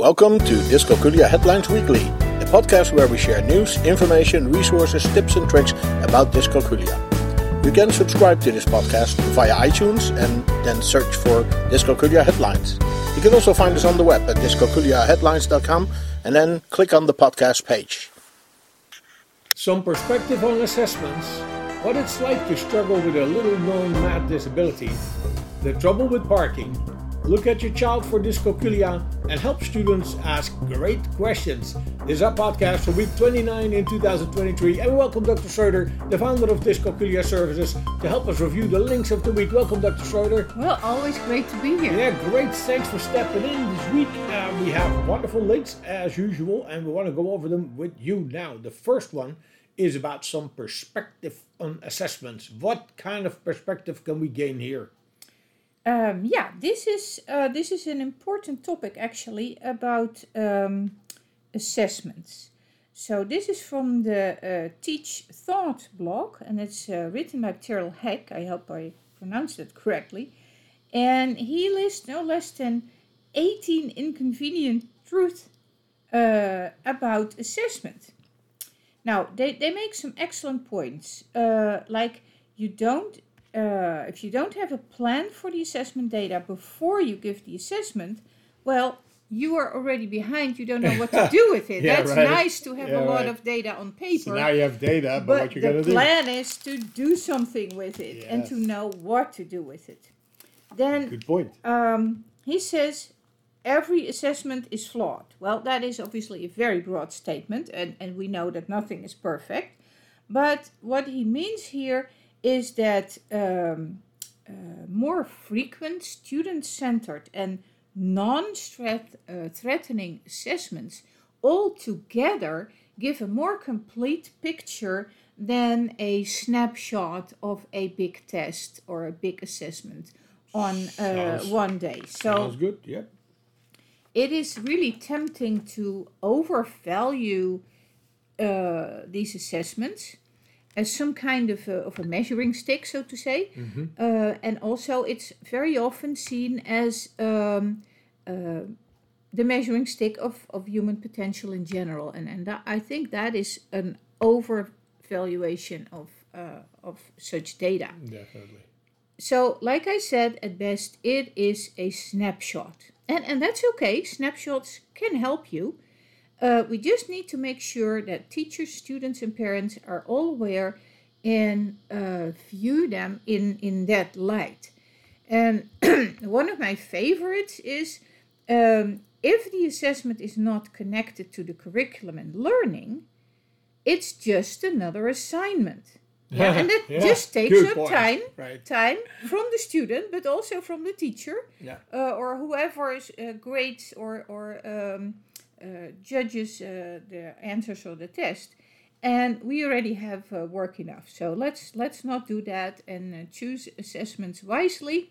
Welcome to Dyscalculia Headlines Weekly, a podcast where we share news, information, resources, tips, and tricks about dyscalculia. You can subscribe to this podcast via iTunes and then search for Dyscalculia Headlines. You can also find us on the web at dyscalculiaheadlines.com and then click on the podcast page. Some perspective on assessments, what it's like to struggle with a little known math disability, the trouble with parking, look at your child for dyscalculia, and help students ask great questions. This is our podcast for week 29 in 2023, and we welcome Dr. Schroeder, the founder of Dyscalculia Services, to help us review the links of the week. Welcome, Dr. Schroeder. Well, always great to be here. Yeah, great. Thanks for stepping in this week. Uh, we have wonderful links as usual, and we want to go over them with you now. The first one is about some perspective on assessments. What kind of perspective can we gain here? Um, yeah, this is uh, this is an important topic actually about um, assessments. So this is from the uh, Teach Thought blog, and it's uh, written by Terrell Heck. I hope I pronounced it correctly. And he lists no less than 18 inconvenient truths uh, about assessment. Now, they, they make some excellent points, uh, like you don't uh, if you don't have a plan for the assessment data before you give the assessment, well, you are already behind. You don't know what to do with it. Yeah, That's right. nice to have Yeah, a lot right. of data on paper. So now you have data, but, but what you're the going to do? plan is to do something with it and to know what to do with it. Then Good point. um, he says every assessment is flawed. Well, that is obviously a very broad statement, and, and we know that nothing is perfect. But what he means here is that um, uh, more frequent, student centered, and non threatening assessments altogether give a more complete picture than a snapshot of a big test or a big assessment on uh, one day. So Sounds good. Yep. it is really tempting to overvalue uh, these assessments as some kind of a, of a measuring stick, so to say. Uh, and also, it's very often seen as um, uh, the measuring stick of, of human potential in general. And, and that, I think that is an overvaluation of, uh, of such data. Definitely. So, like I said, at best, it is a snapshot. And, and that's okay, snapshots can help you. Uh, we just need to make sure that teachers, students, and parents are all aware and uh, view them in, in that light. And one of my favorites is um, if the assessment is not connected to the curriculum and learning, it's just another assignment. Yeah, and that Yeah, just takes good up point. time Right. time from the student, but also from the teacher Yeah. uh, or whoever is uh, grades or or um, judges uh, the answers of the test. And we already have uh, work enough, so let's let's not do that and uh, choose assessments wisely.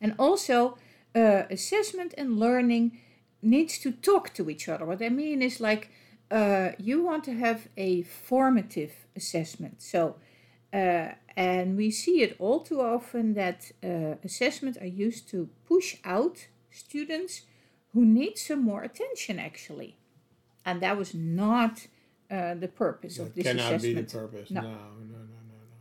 And also, uh, assessment and learning needs to talk to each other. What I mean is like uh, you want to have a formative assessment. So, uh, and we see it all too often that uh, assessments are used to push out students who need some more attention actually. And that was not uh, the purpose of That this cannot assessment. be the purpose. No. No, no, no, no, no.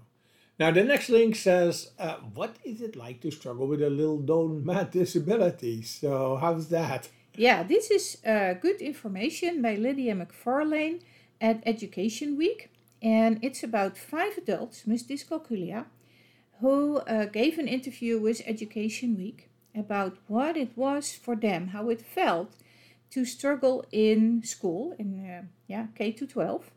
Now, the next link says, uh, What is it like to struggle with a little known math disability? So, how's that? Yeah, this is uh, good information by Lydia McFarlane at Education Week. And it's about five adults with dyscalculia who uh, gave an interview with Education Week about what it was for them, how it felt to struggle in school, in uh, yeah, K to 12,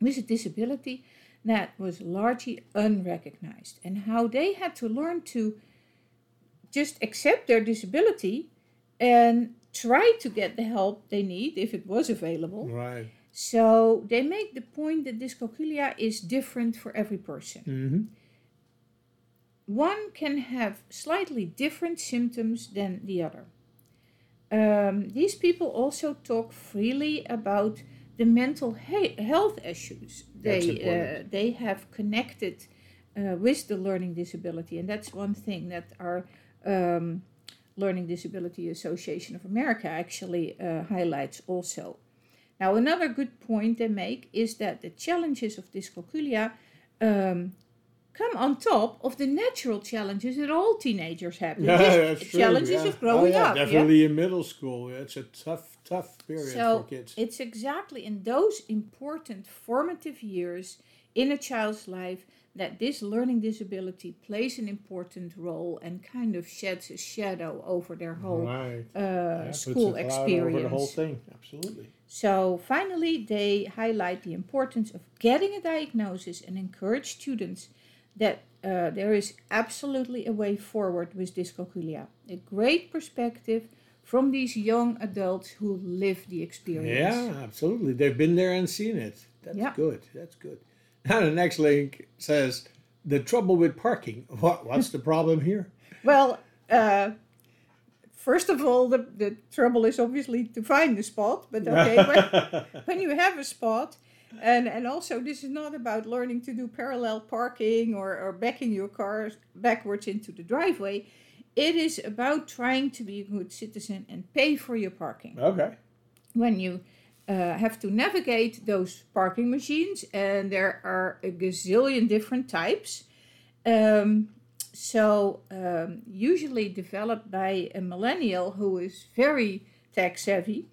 with a disability that was largely unrecognized, and how they had to learn to just accept their disability and try to get the help they need if it was available. Right. So they make the point that dyscalculia is different for every person. Mm-hmm. One can have slightly different symptoms than the other. Um, these people also talk freely about the mental he- health issues they uh, they have connected uh, with the learning disability, and that's one thing that our um, Learning Disability Association of America actually uh, highlights also. Now, another good point they make is that the challenges of dyscalculia um, come on top of the natural challenges that all teenagers have. Yeah, that's true. challenges yeah. of growing oh, yeah, up. yeah? Definitely in middle school. It's a tough, tough period So for kids. it's exactly in those important formative years in a child's life that this learning disability plays an important role and kind of sheds a shadow over their whole right. uh, Yeah, school experience. Over the whole thing. Absolutely. So finally, they highlight the importance of getting a diagnosis and encourage students that uh, there is absolutely a way forward with dyscalculia. A great perspective from these young adults who live the experience. Yeah, absolutely. They've been there and seen it. That's Yeah. good. That's good. Now the next link says the trouble with parking. What what's the problem here? Well, uh, first of all, the, the trouble is obviously to find the spot, but okay, when, when you have a spot, and, and also this is not about learning to do parallel parking or, or backing your car backwards into the driveway. It is about trying to be a good citizen and pay for your parking. okay. When you uh, have to navigate those parking machines, and there are a gazillion different types. Um, so, um, usually developed by a millennial who is very tech savvy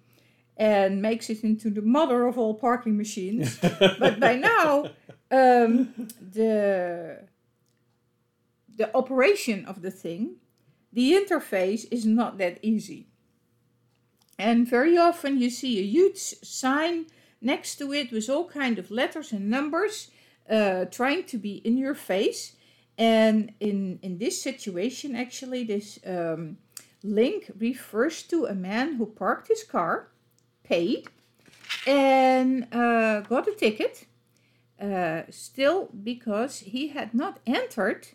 and makes it into the mother of all parking machines. but by now, um, the the operation of the thing, the interface is not that easy. And very often you see a huge sign next to it with all kind of letters and numbers uh, trying to be in your face. And in, in this situation, actually, this um, link refers to a man who parked his car, paid, and uh, got a ticket. Uh, still, because he had not entered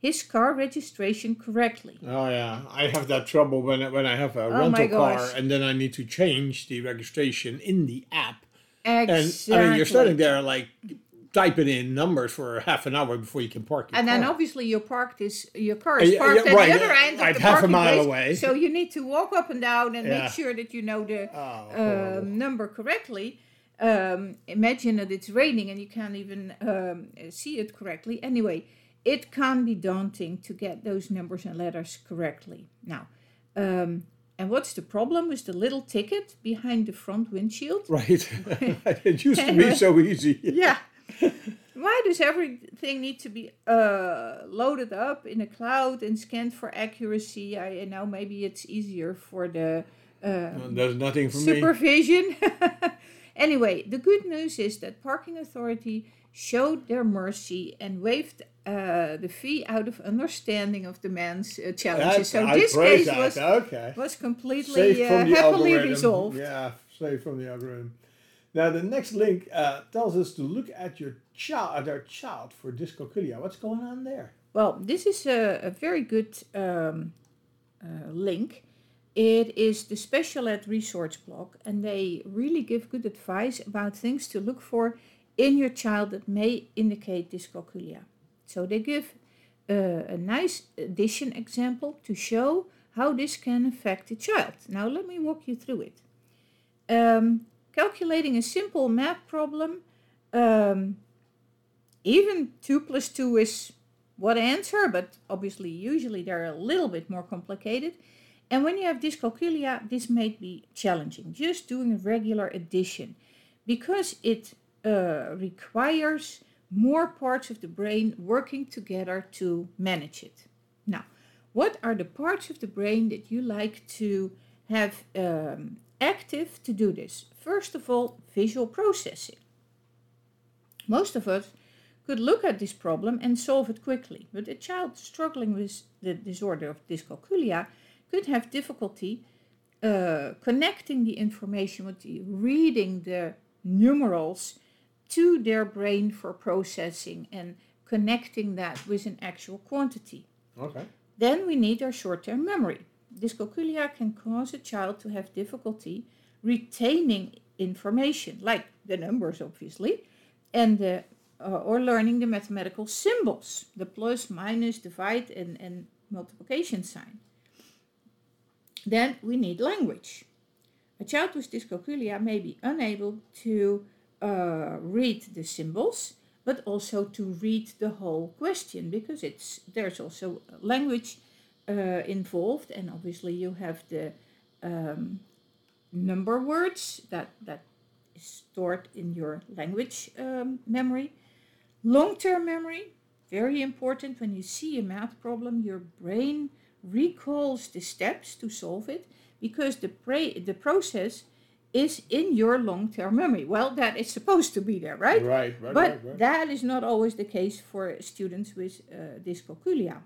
his car registration correctly. Oh yeah, I have that trouble when I, when I have a Oh rental car and then I need to change the registration in the app. Exactly. And I mean, you're standing there like typing in numbers for half an hour before you can park your And then obviously your parked is your car is parked yeah, at the other yeah, end of the half a parking mile place. away. So you need to walk up and down and Yeah. make sure that you know the Oh, um, number correctly. Um, imagine that it's raining and you can't even um, see it correctly. Anyway, it can be daunting to get those numbers and letters correctly. Now, um, and what's the problem with the little ticket behind the front windshield? Right. it used to be so easy. yeah. Does everything need to be uh, loaded up in a cloud and scanned for accuracy? I know maybe it's easier for the uh, There's nothing for me. supervision. anyway, the good news is that parking authority showed their mercy and waived uh, the fee out of understanding of the man's uh, challenges. so I this case that. was okay. was completely uh, happily algorithm. resolved. Yeah, safe from the algorithm. Now the next link uh, tells us to look at your child, at our child for dyscalculia. What's going on there? Well, this is a, a very good um, uh, link. It is the Special Ed Resource blog, and they really give good advice about things to look for in your child that may indicate dyscalculia. So they give uh, a nice addition example to show how this can affect a child. Now, let me walk you through it. Um, calculating a simple math problem, um, even 2 plus 2 is what answer, but obviously, usually they're a little bit more complicated. And when you have dyscalculia, this may be challenging. Just doing a regular addition because it uh, requires more parts of the brain working together to manage it. Now, what are the parts of the brain that you like to have um, active to do this? First of all, visual processing. Most of us could look at this problem and solve it quickly, but a child struggling with the disorder of dyscalculia could have difficulty uh, connecting the information with the reading the numerals to their brain for processing and connecting that with an actual quantity. Okay. Then we need our short term memory. Dyscalculia can cause a child to have difficulty retaining information, like the numbers, obviously, and the, uh, or learning the mathematical symbols, the plus, minus, divide, and, and multiplication sign. then we need language. A child with dyscalculia may be unable to uh, read the symbols, but also to read the whole question because it's there's also language uh, involved, and obviously you have the um, number words that that is stored in your language um, memory. Long-term memory, very important. When you see a math problem, your brain recalls the steps to solve it because the pra- the process is in your long-term memory. Well, that is supposed to be there, right? Right, right, but right, right. that is not always the case for students with uh, dyscalculia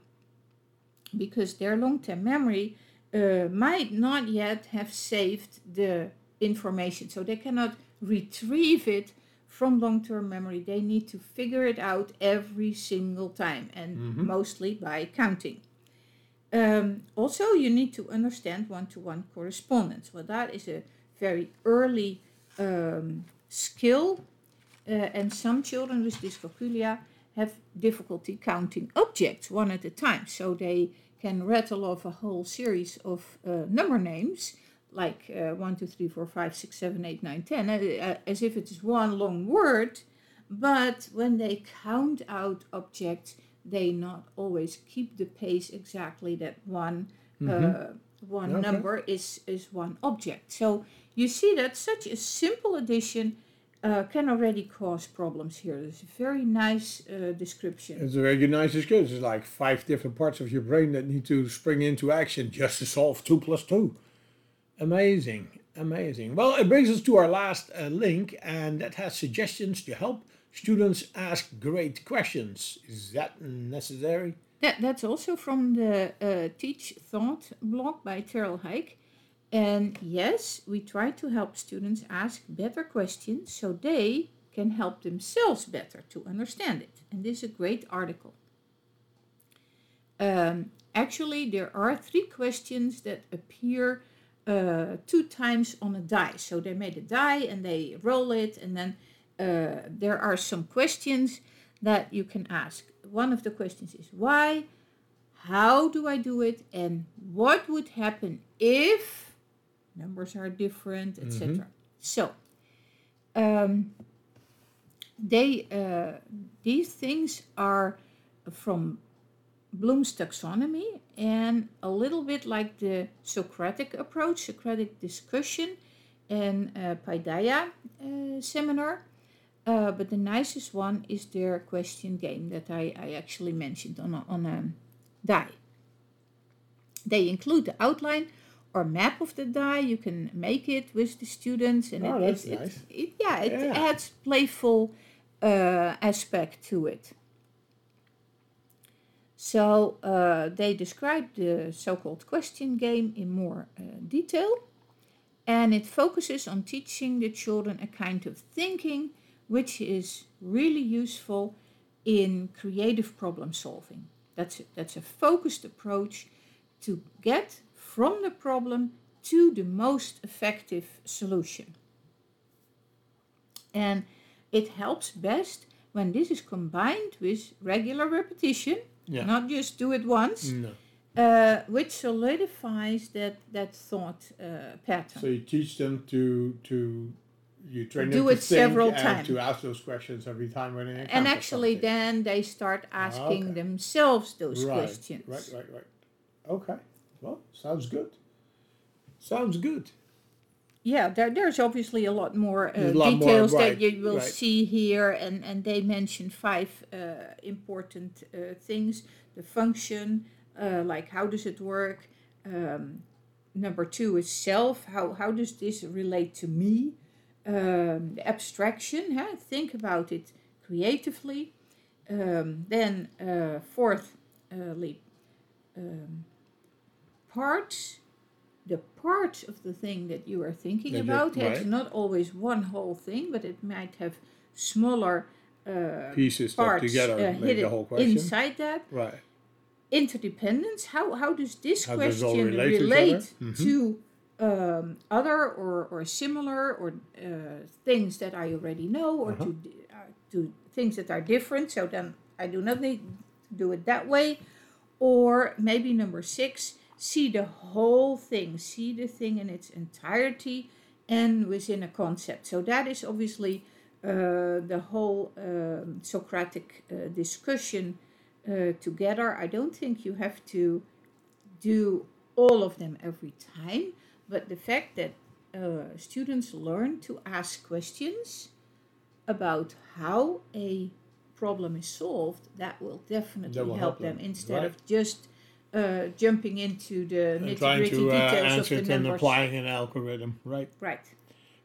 because their long-term memory uh, might not yet have saved the information. So they cannot retrieve it from long-term memory. They need to figure it out every single time and Mhm. mostly by counting. Um, also you need to understand one-to-one correspondence. Well that is a very early um, skill uh, and some children with dyscalculia have difficulty counting objects one at a time. So they can rattle off a whole series of uh, number names like uh, 1 2 3 4 5 6 7 8 9 10 uh, uh, as if it is one long word but when they count out objects they not always keep the pace exactly that one uh, one Okay. number is is one object so you see that such a simple addition uh, can already cause problems here. There's a very nice uh, description. It's a very nice description. It's like five different parts of your brain that need to spring into action just to solve two plus two. Amazing, amazing. Well, it brings us to our last uh, link, and that has suggestions to help students ask great questions. Is that necessary? That, that's also from the uh, Teach Thought blog by Terrell Heick. And yes, we try to help students ask better questions so they can help themselves better to understand it. And this is a great article. Um, actually, there are three questions that appear uh, two times on a die. So they made a die and they roll it, and then uh, there are some questions that you can ask. One of the questions is why, how do I do it, and what would happen if numbers are different, etc. So, um, they uh, these things are from Bloom's taxonomy and a little bit like the Socratic approach, Socratic discussion, and uh, Paideia uh, seminar. Uh, but the nicest one is their question game that I, I actually mentioned on a, on a die. They include the outline or map of the die. You can make it with the students, and Oh, it, that's it, nice. it- yeah, it Yeah. adds playful uh, aspect to it. So uh, they describe the so-called question game in more uh, detail, and it focuses on teaching the children a kind of thinking which is really useful in creative problem solving. That's a, that's a focused approach to get from the problem to the most effective solution. And it helps best when this is combined with regular repetition, Yeah. not just do it once, No. uh, which solidifies that, that thought uh, pattern. So you teach them to to you train Do them to it several times. to ask those questions every time when they and actually, something. then they start asking okay. themselves those right, questions. Right, right, right. Okay. Well, sounds good. Sounds good. Yeah, there, there's obviously a lot more uh, a lot more, details right, that you will right. see here, and, and they mention five uh, important uh, things: the function, uh, like how does it work. Um, number two is self. How how does this relate to me? Um, abstraction. Huh? Think about it creatively. Um, then uh, fourthly, um, parts the part of the thing that you are thinking That about. It's right. not always one whole thing, but it might have smaller uh, Pieces parts together uh, make the hidden whole question. inside that. Right. Interdependence. How how does this How question relate to relate other? Mhm. to um, other or, or similar or uh, things that I already know or Uh-huh. to uh, to things that are different? So then I do not need to do it that way. Or maybe number six, see the whole thing, see the thing in its entirety and within a concept. So that is obviously uh, the whole um, Socratic uh, discussion uh, together. I don't think you have to do all of them every time, but the fact that uh, students learn to ask questions about how a problem is solved, that will definitely That will help help them, them, instead right. of just uh, jumping into the nitty trying to uh, answer it and applying an algorithm, right? Right.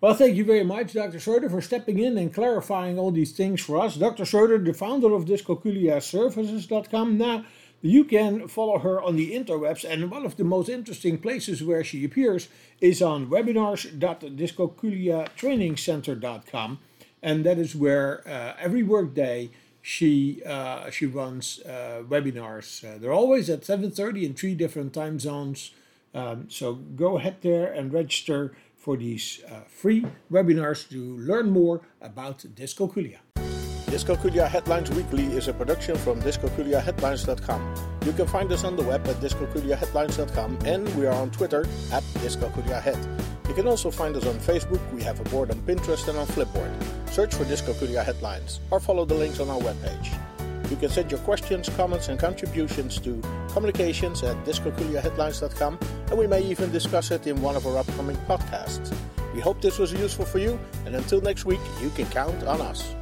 Well, thank you very much, Dr. Schroeder, for stepping in and clarifying all these things for us. Dr. Schroeder, the founder of dyscalculiaservices.com. Now, you can follow her on the interwebs, and one of the most interesting places where she appears is on webinars.dyscalculiatrainingcenter.com, and that is where uh, every workday she uh, she runs uh, webinars. Uh, they're always at 7:30 in three different time zones. Um, so go ahead there and register for these uh, free webinars to learn more about Dyscalculia. Dyscalculia Headlines Weekly is a production from dyscalculiaheadlines.com. You can find us on the web at dyscalculiaheadlines.com and we are on Twitter at dyscalculiahead. You can also find us on Facebook, we have a board on Pinterest and on Flipboard. Search for Dyscalculia Headlines or follow the links on our webpage. You can send your questions, comments and contributions to communications at dyscalculiaheadlines.com and we may even discuss it in one of our upcoming podcasts. We hope this was useful for you and until next week, you can count on us.